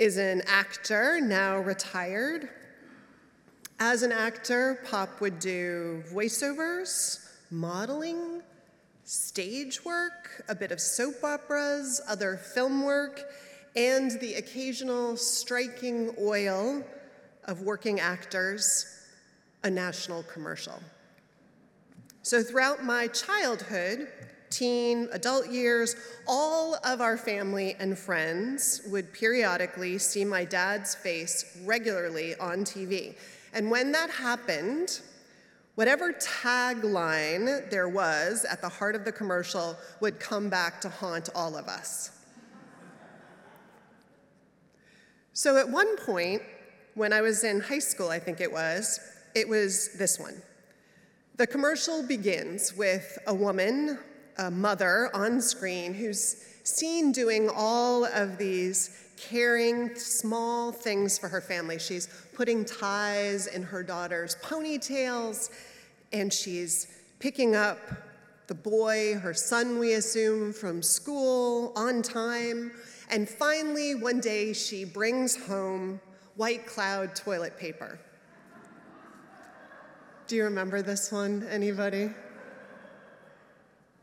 is an actor, now retired. As an actor, Pop would do voiceovers, modeling, stage work, a bit of soap operas, other film work, and the occasional striking oil of working actors, a national commercial. So throughout my childhood, teen, adult years, all of our family and friends would periodically see my dad's face regularly on TV. And when that happened, whatever tagline there was at the heart of the commercial would come back to haunt all of us. So at one point, when I was in high school, I think it was, it was this one. The commercial begins with a woman, a mother on screen, who's seen doing all of these caring, small things for her family. She's putting ties in her daughter's ponytails, and she's picking up the boy, her son, we assume, from school on time. And finally, one day, she brings home white cloud toilet paper. Do you remember this one, anybody?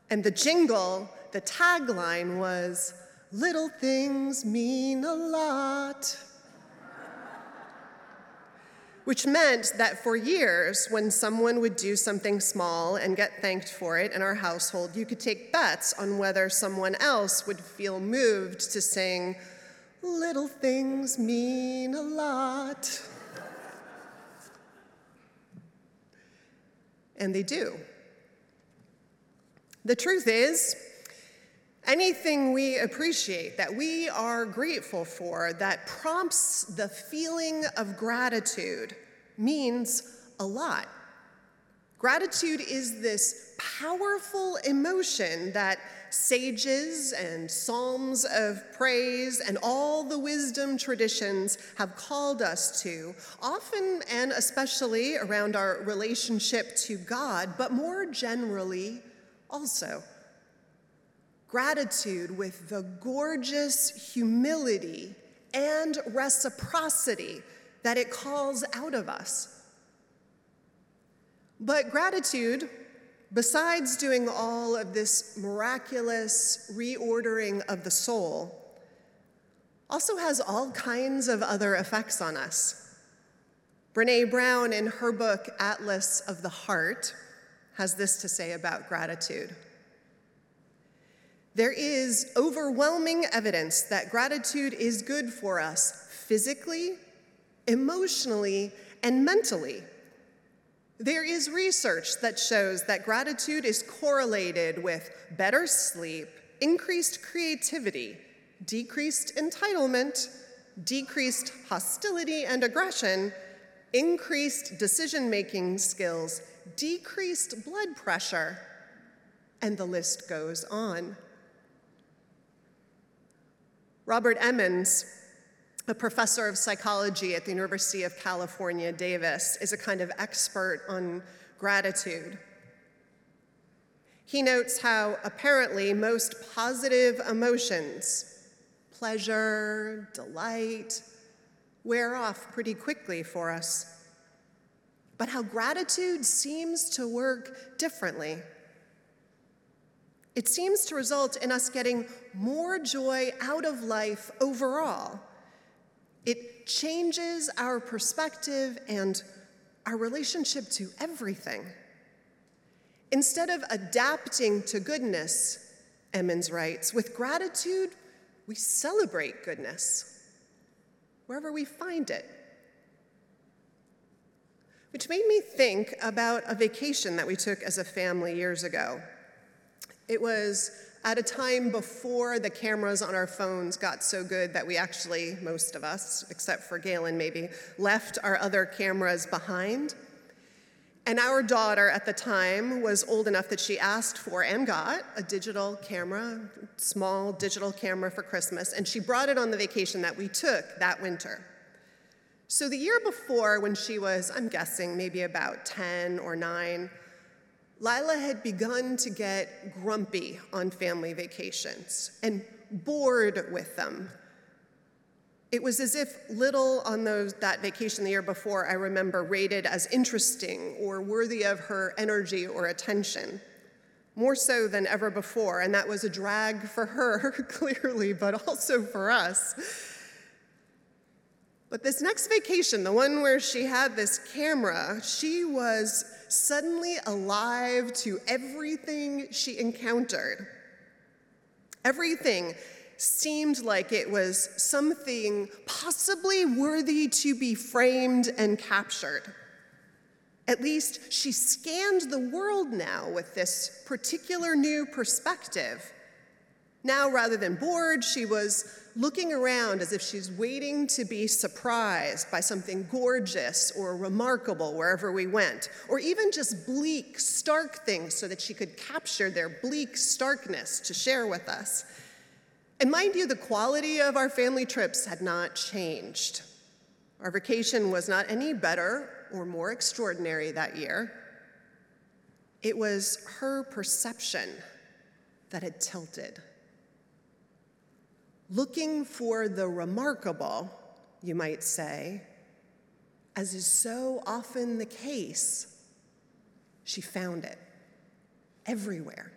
And the jingle, the tagline was, Little things mean a lot. Which meant that for years, when someone would do something small and get thanked for it in our household, you could take bets on whether someone else would feel moved to sing, Little things mean a lot. and they do. The truth is, anything we appreciate, that we are grateful for, that prompts the feeling of gratitude, means a lot. Gratitude is this powerful emotion that sages and psalms of praise and all the wisdom traditions have called us to, often and especially around our relationship to God, but more generally also. Gratitude with the gorgeous humility and reciprocity that it calls out of us. But gratitude, besides doing all of this miraculous reordering of the soul, also has all kinds of other effects on us. Brene Brown, in her book Atlas of the Heart, has this to say about gratitude. There is overwhelming evidence that gratitude is good for us physically, emotionally, and mentally. There is research that shows that gratitude is correlated with better sleep, increased creativity, decreased entitlement, decreased hostility and aggression, increased decision making skills, decreased blood pressure, and the list goes on. Robert Emmons a professor of psychology at the University of California, Davis, is a kind of expert on gratitude. He notes how apparently most positive emotions, pleasure, delight, wear off pretty quickly for us. But how gratitude seems to work differently. It seems to result in us getting more joy out of life overall it changes our perspective and our relationship to everything. Instead of adapting to goodness, Emmons writes, with gratitude, we celebrate goodness wherever we find it. Which made me think about a vacation that we took as a family years ago. It was at a time before the cameras on our phones got so good that we actually, most of us, except for Galen maybe, left our other cameras behind. And our daughter at the time was old enough that she asked for and got a digital camera, small digital camera for Christmas, and she brought it on the vacation that we took that winter. So the year before, when she was, I'm guessing, maybe about 10 or 9, Lila had begun to get grumpy on family vacations and bored with them. It was as if little on those, that vacation the year before I remember rated as interesting or worthy of her energy or attention, more so than ever before, and that was a drag for her, clearly, but also for us. But this next vacation, the one where she had this camera, she was suddenly alive to everything she encountered. Everything seemed like it was something possibly worthy to be framed and captured. At least she scanned the world now with this particular new perspective. Now, rather than bored, she was looking around as if she's waiting to be surprised by something gorgeous or remarkable wherever we went, or even just bleak, stark things so that she could capture their bleak starkness to share with us. And mind you, the quality of our family trips had not changed. Our vacation was not any better or more extraordinary that year. It was her perception that had tilted looking for the remarkable, you might say, as is so often the case, she found it everywhere.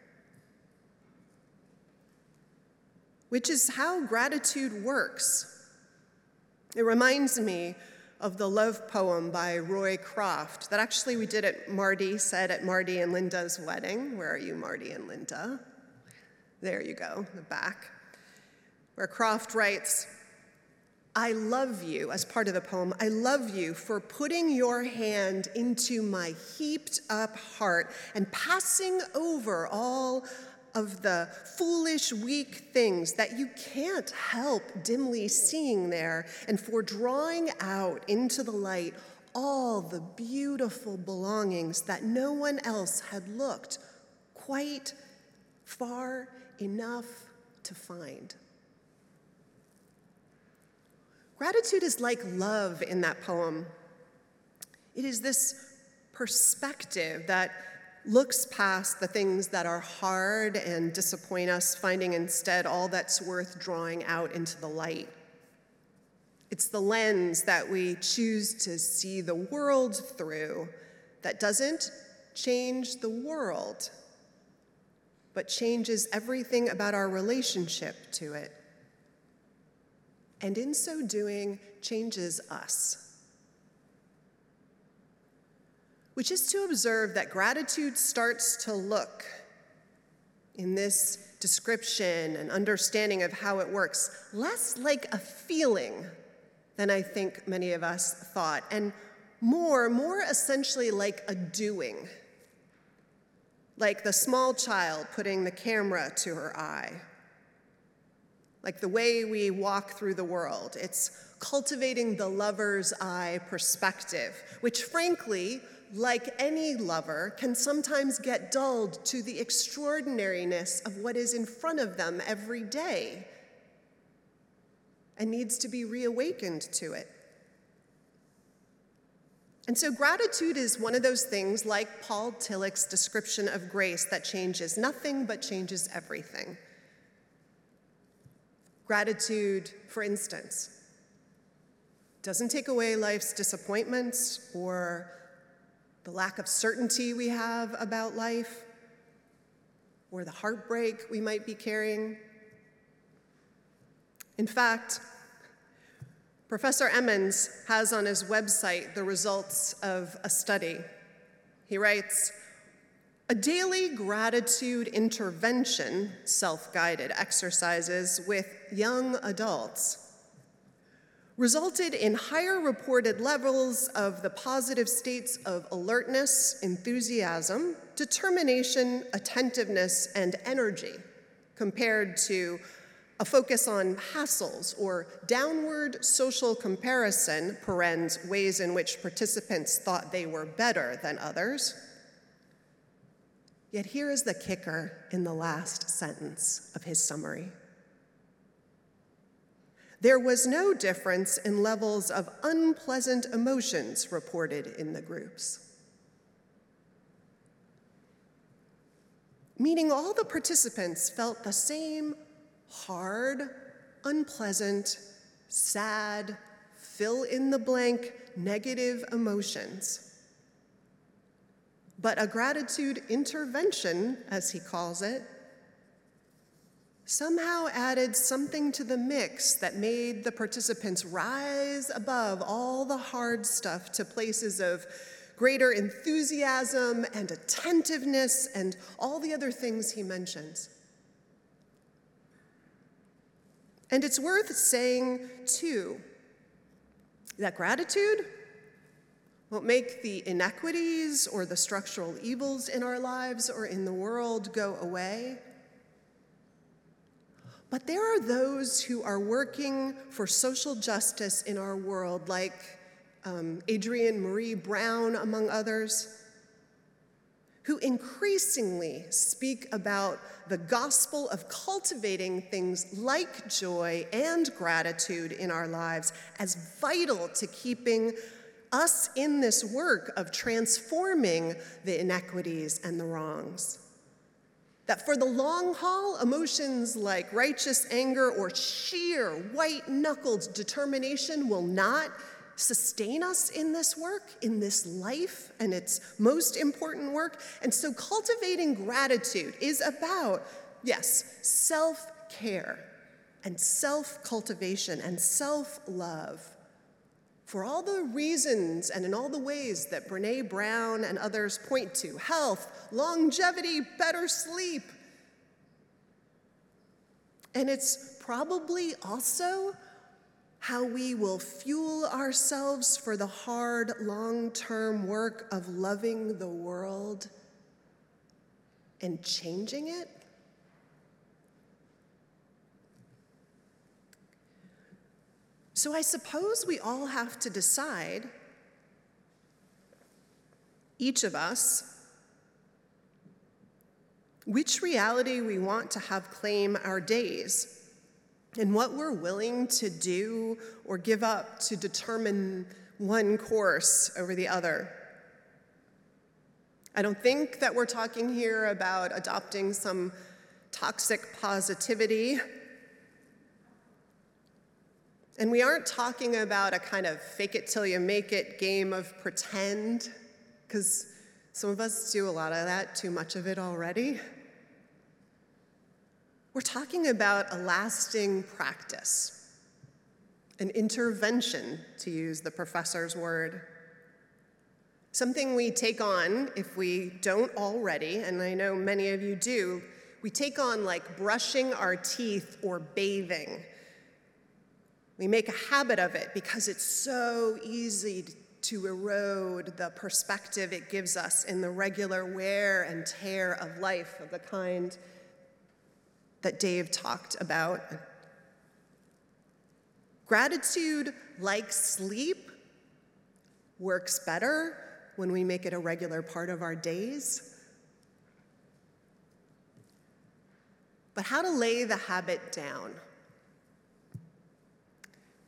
Which is how gratitude works. It reminds me of the love poem by Roy Croft that actually we did at Marty, said at Marty and Linda's wedding. Where are you, Marty and Linda? There you go, the back where Croft writes, I love you, as part of the poem, I love you for putting your hand into my heaped up heart and passing over all of the foolish, weak things that you can't help dimly seeing there, and for drawing out into the light all the beautiful belongings that no one else had looked quite far enough to find. Gratitude is like love in that poem. It is this perspective that looks past the things that are hard and disappoint us, finding instead all that's worth drawing out into the light. It's the lens that we choose to see the world through that doesn't change the world, but changes everything about our relationship to it and in so doing, changes us. Which is to observe that gratitude starts to look in this description and understanding of how it works less like a feeling than I think many of us thought, and more, more essentially like a doing. Like the small child putting the camera to her eye like the way we walk through the world. It's cultivating the lover's eye perspective, which, frankly, like any lover, can sometimes get dulled to the extraordinariness of what is in front of them every day and needs to be reawakened to it. And so, gratitude is one of those things, like Paul Tillich's description of grace, that changes nothing but changes everything. Gratitude, for instance, doesn't take away life's disappointments or the lack of certainty we have about life or the heartbreak we might be carrying. In fact, Professor Emmons has on his website the results of a study. He writes, a daily gratitude intervention, self guided exercises with young adults, resulted in higher reported levels of the positive states of alertness, enthusiasm, determination, attentiveness, and energy compared to a focus on hassles or downward social comparison, parens, ways in which participants thought they were better than others. Yet here is the kicker in the last sentence of his summary. There was no difference in levels of unpleasant emotions reported in the groups. Meaning all the participants felt the same hard, unpleasant, sad, fill in the blank negative emotions. But a gratitude intervention, as he calls it, somehow added something to the mix that made the participants rise above all the hard stuff to places of greater enthusiasm and attentiveness and all the other things he mentions. And it's worth saying, too, that gratitude won't make the inequities or the structural evils in our lives or in the world go away. But there are those who are working for social justice in our world, like um, Adrienne Maree Brown, among others, who increasingly speak about the gospel of cultivating things like joy and gratitude in our lives as vital to keeping us in this work of transforming the inequities and the wrongs. That for the long haul, emotions like righteous anger or sheer white knuckled determination will not sustain us in this work, in this life, and its most important work. And so, cultivating gratitude is about, yes, self care and self cultivation and self love. For all the reasons and in all the ways that Brene Brown and others point to health, longevity, better sleep. And it's probably also how we will fuel ourselves for the hard, long term work of loving the world and changing it. So I suppose we all have to decide, each of us, which reality we want to have claim our days and what we're willing to do or give up to determine one course over the other. I don't think that we're talking here about adopting some toxic positivity and we aren't talking about a kind of fake it till you make it game of pretend, because some of us do a lot of that, too much of it already. We're talking about a lasting practice, an intervention, to use the professor's word. Something we take on if we don't already, and I know many of you do, we take on like brushing our teeth or bathing. We make a habit of it because it's so easy to erode the perspective it gives us in the regular wear and tear of life of the kind that Dave talked about. Gratitude, like sleep, works better when we make it a regular part of our days. But how to lay the habit down?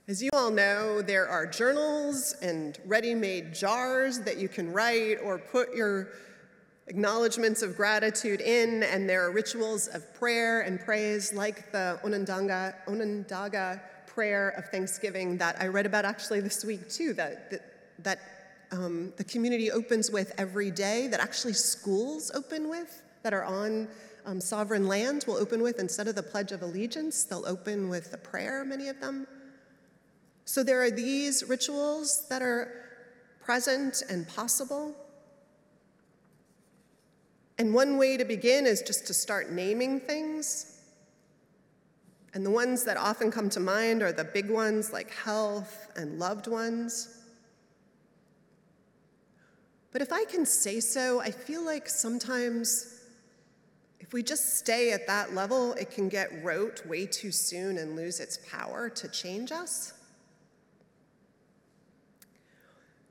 As you all know, there are journals and ready made jars that you can write or put your acknowledgments of gratitude in, and there are rituals of prayer and praise like the Onondaga, Onondaga prayer of Thanksgiving that I read about actually this week too, that, that, that um, the community opens with every day, that actually schools open with, that are on um, sovereign land will open with instead of the Pledge of Allegiance, they'll open with the prayer, many of them. So there are these rituals that are present and possible. And one way to begin is just to start naming things. And the ones that often come to mind are the big ones like health and loved ones. But if I can say so, I feel like sometimes if we just stay at that level, it can get rote way too soon and lose its power to change us.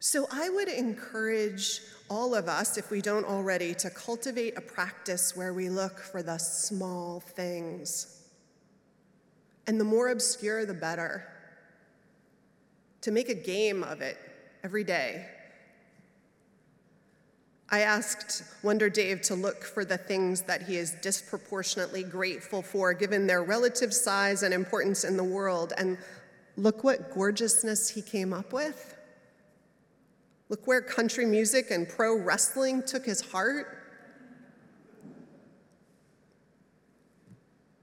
So I would encourage all of us, if we don't already, to cultivate a practice where we look for the small things. And the more obscure, the better. To make a game of it every day. I asked Wonder Dave to look for the things that he is disproportionately grateful for, given their relative size and importance in the world. And look what gorgeousness he came up with. Look where country music and pro wrestling took his heart.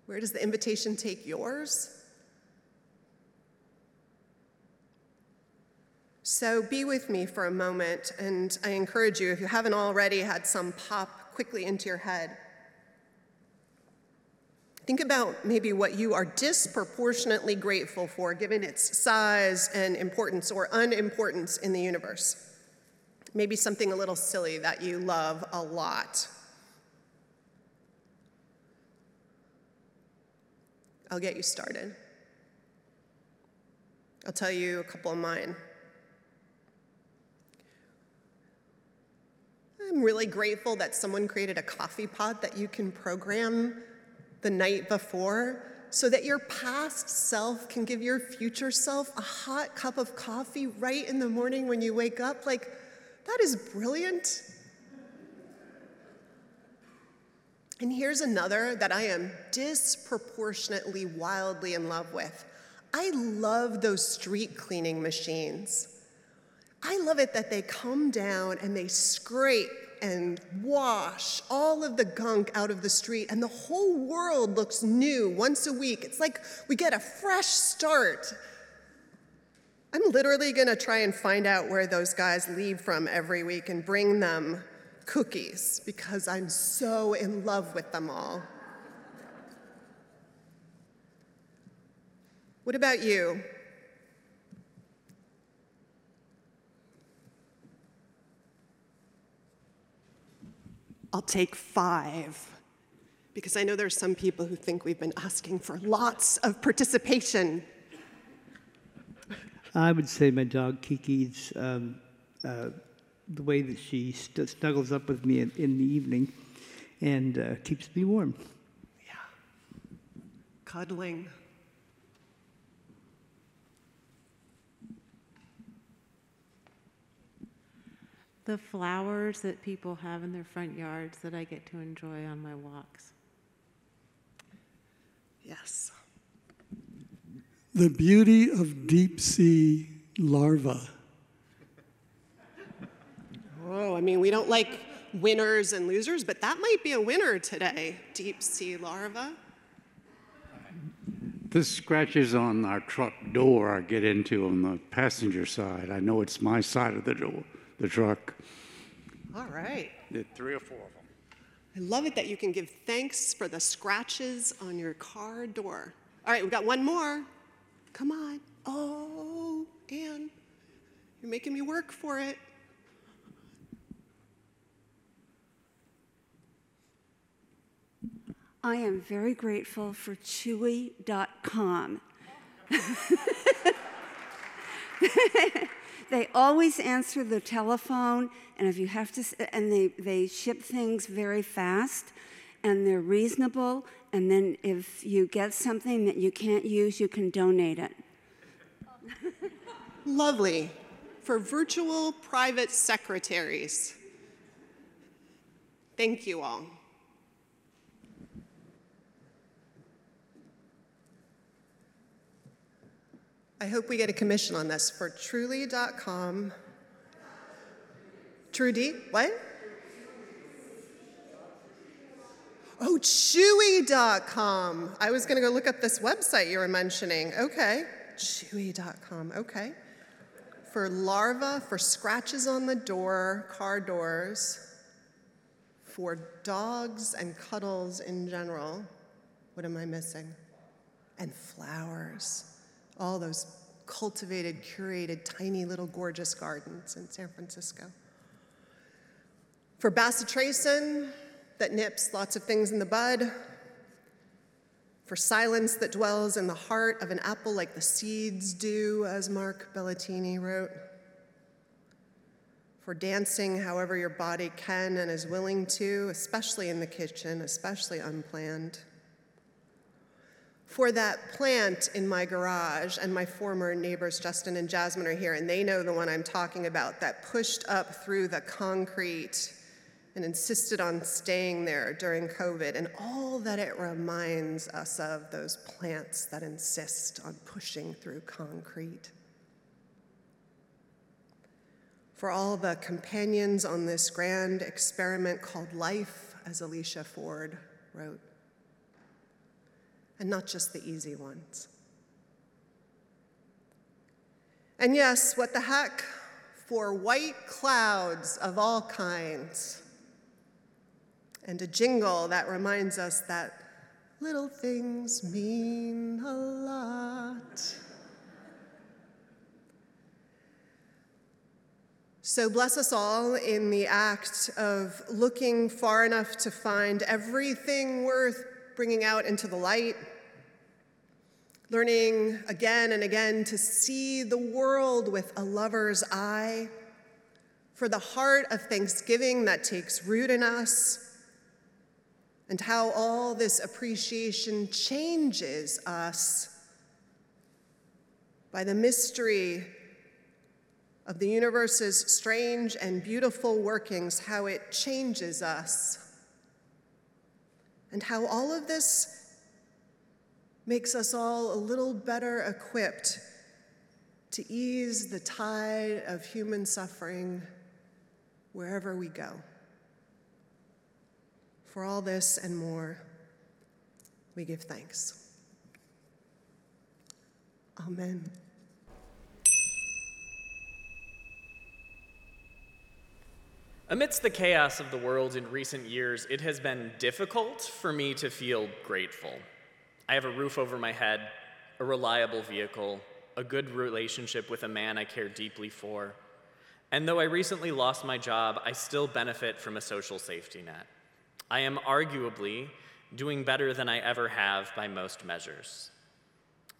Where does the invitation take yours? So be with me for a moment, and I encourage you, if you haven't already had some pop quickly into your head, think about maybe what you are disproportionately grateful for, given its size and importance or unimportance in the universe. Maybe something a little silly that you love a lot. I'll get you started. I'll tell you a couple of mine. I'm really grateful that someone created a coffee pot that you can program the night before so that your past self can give your future self a hot cup of coffee right in the morning when you wake up. Like, that is brilliant. And here's another that I am disproportionately wildly in love with. I love those street cleaning machines. I love it that they come down and they scrape and wash all of the gunk out of the street, and the whole world looks new once a week. It's like we get a fresh start I'm literally going to try and find out where those guys leave from every week and bring them cookies because I'm so in love with them all. What about you? I'll take five because I know there are some people who think we've been asking for lots of participation. I would say my dog Kiki's um, uh, the way that she st- snuggles up with me in, in the evening and uh, keeps me warm. Yeah. Cuddling. The flowers that people have in their front yards that I get to enjoy on my walks. Yes the beauty of deep sea larvae. Oh, I mean, we don't like winners and losers, but that might be a winner today deep sea larva. The scratches on our truck door I get into on the passenger side. I know it's my side of the door, the truck. All right. Did Three or four of them. I love it that you can give thanks for the scratches on your car door. All right, we've got one more. Come on. Oh, Anne, you're making me work for it. I am very grateful for Chewy.com. they always answer the telephone, and if you have to, and they, they ship things very fast, and they're reasonable, and then if you get something that you can't use, you can donate it. Lovely. For virtual private secretaries. Thank you all. I hope we get a commission on this for truly.com. Trudy, what? Oh, Chewy.com. I was going to go look up this website you were mentioning. Okay. Chewy.com. Okay. For larvae, for scratches on the door, car doors, for dogs and cuddles in general. What am I missing? And flowers. All those cultivated, curated, tiny little gorgeous gardens in San Francisco. For bacitracin, that nips lots of things in the bud, for silence that dwells in the heart of an apple like the seeds do, as Mark Belletini wrote, for dancing however your body can and is willing to, especially in the kitchen, especially unplanned. For that plant in my garage, and my former neighbors Justin and Jasmine are here, and they know the one I'm talking about that pushed up through the concrete and insisted on staying there during COVID, and all that it reminds us of those plants that insist on pushing through concrete. For all the companions on this grand experiment called life, as Alicia Ford wrote, and not just the easy ones. And yes, what the heck, for white clouds of all kinds and a jingle that reminds us that little things mean a lot. So bless us all in the act of looking far enough to find everything worth bringing out into the light, learning again and again to see the world with a lover's eye, for the heart of thanksgiving that takes root in us and how all this appreciation changes us by the mystery of the universe's strange and beautiful workings, how it changes us, and how all of this makes us all a little better equipped to ease the tide of human suffering wherever we go. For all this and more, we give thanks. Amen. Amidst the chaos of the world in recent years, it has been difficult for me to feel grateful. I have a roof over my head, a reliable vehicle, a good relationship with a man I care deeply for. And though I recently lost my job, I still benefit from a social safety net. I am arguably doing better than I ever have by most measures.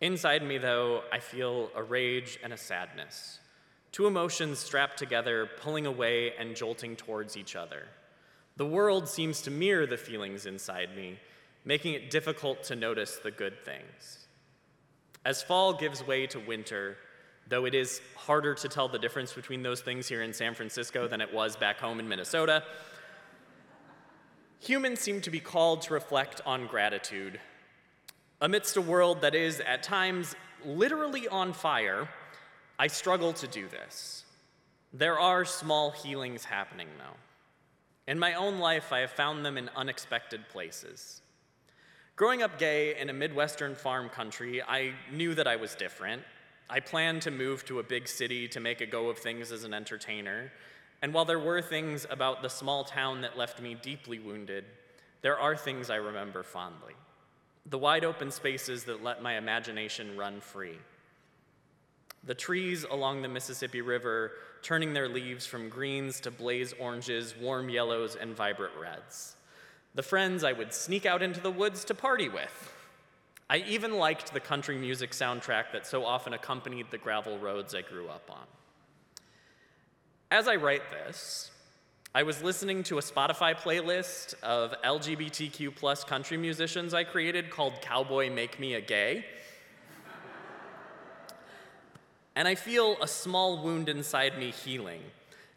Inside me, though, I feel a rage and a sadness. Two emotions strapped together, pulling away and jolting towards each other. The world seems to mirror the feelings inside me, making it difficult to notice the good things. As fall gives way to winter, though it is harder to tell the difference between those things here in San Francisco than it was back home in Minnesota, humans seem to be called to reflect on gratitude. Amidst a world that is, at times, literally on fire, I struggle to do this. There are small healings happening, though. In my own life, I have found them in unexpected places. Growing up gay in a Midwestern farm country, I knew that I was different. I planned to move to a big city to make a go of things as an entertainer. And while there were things about the small town that left me deeply wounded, there are things I remember fondly. The wide open spaces that let my imagination run free the trees along the Mississippi River turning their leaves from greens to blaze oranges, warm yellows, and vibrant reds. The friends I would sneak out into the woods to party with. I even liked the country music soundtrack that so often accompanied the gravel roads I grew up on. As I write this, I was listening to a Spotify playlist of LGBTQ plus country musicians I created called Cowboy Make Me a Gay. And I feel a small wound inside me healing,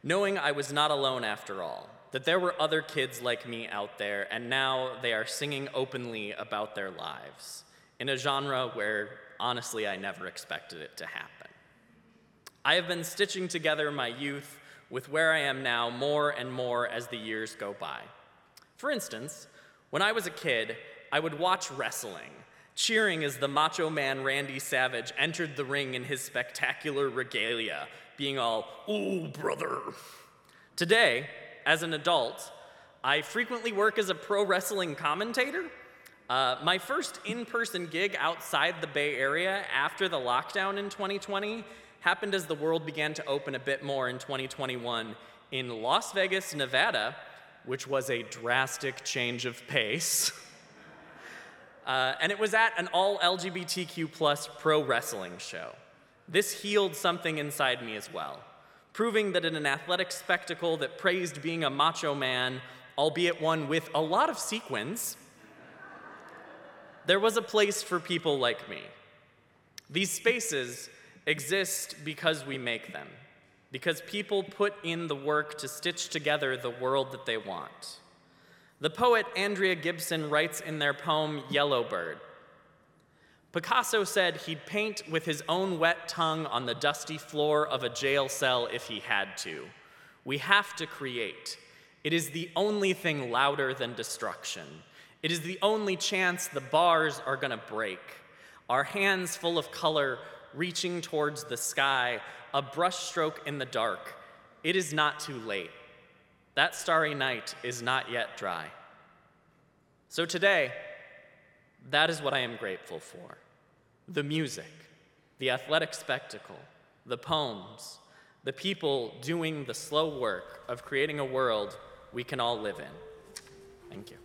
knowing I was not alone after all, that there were other kids like me out there, and now they are singing openly about their lives in a genre where, honestly, I never expected it to happen. I have been stitching together my youth with where I am now more and more as the years go by. For instance, when I was a kid, I would watch wrestling cheering as the macho man Randy Savage entered the ring in his spectacular regalia, being all, ooh, brother. Today, as an adult, I frequently work as a pro wrestling commentator. Uh, my first in person gig outside the Bay Area after the lockdown in 2020 happened as the world began to open a bit more in 2021 in Las Vegas, Nevada, which was a drastic change of pace. Uh, and it was at an all LGBTQ plus pro wrestling show. This healed something inside me as well, proving that in an athletic spectacle that praised being a macho man, albeit one with a lot of sequins, there was a place for people like me. These spaces exist because we make them, because people put in the work to stitch together the world that they want. The poet Andrea Gibson writes in their poem Yellowbird Picasso said he'd paint with his own wet tongue on the dusty floor of a jail cell if he had to. We have to create. It is the only thing louder than destruction. It is the only chance the bars are going to break. Our hands full of color reaching towards the sky, a brushstroke in the dark. It is not too late. That starry night is not yet dry. So today, that is what I am grateful for the music, the athletic spectacle, the poems, the people doing the slow work of creating a world we can all live in. Thank you.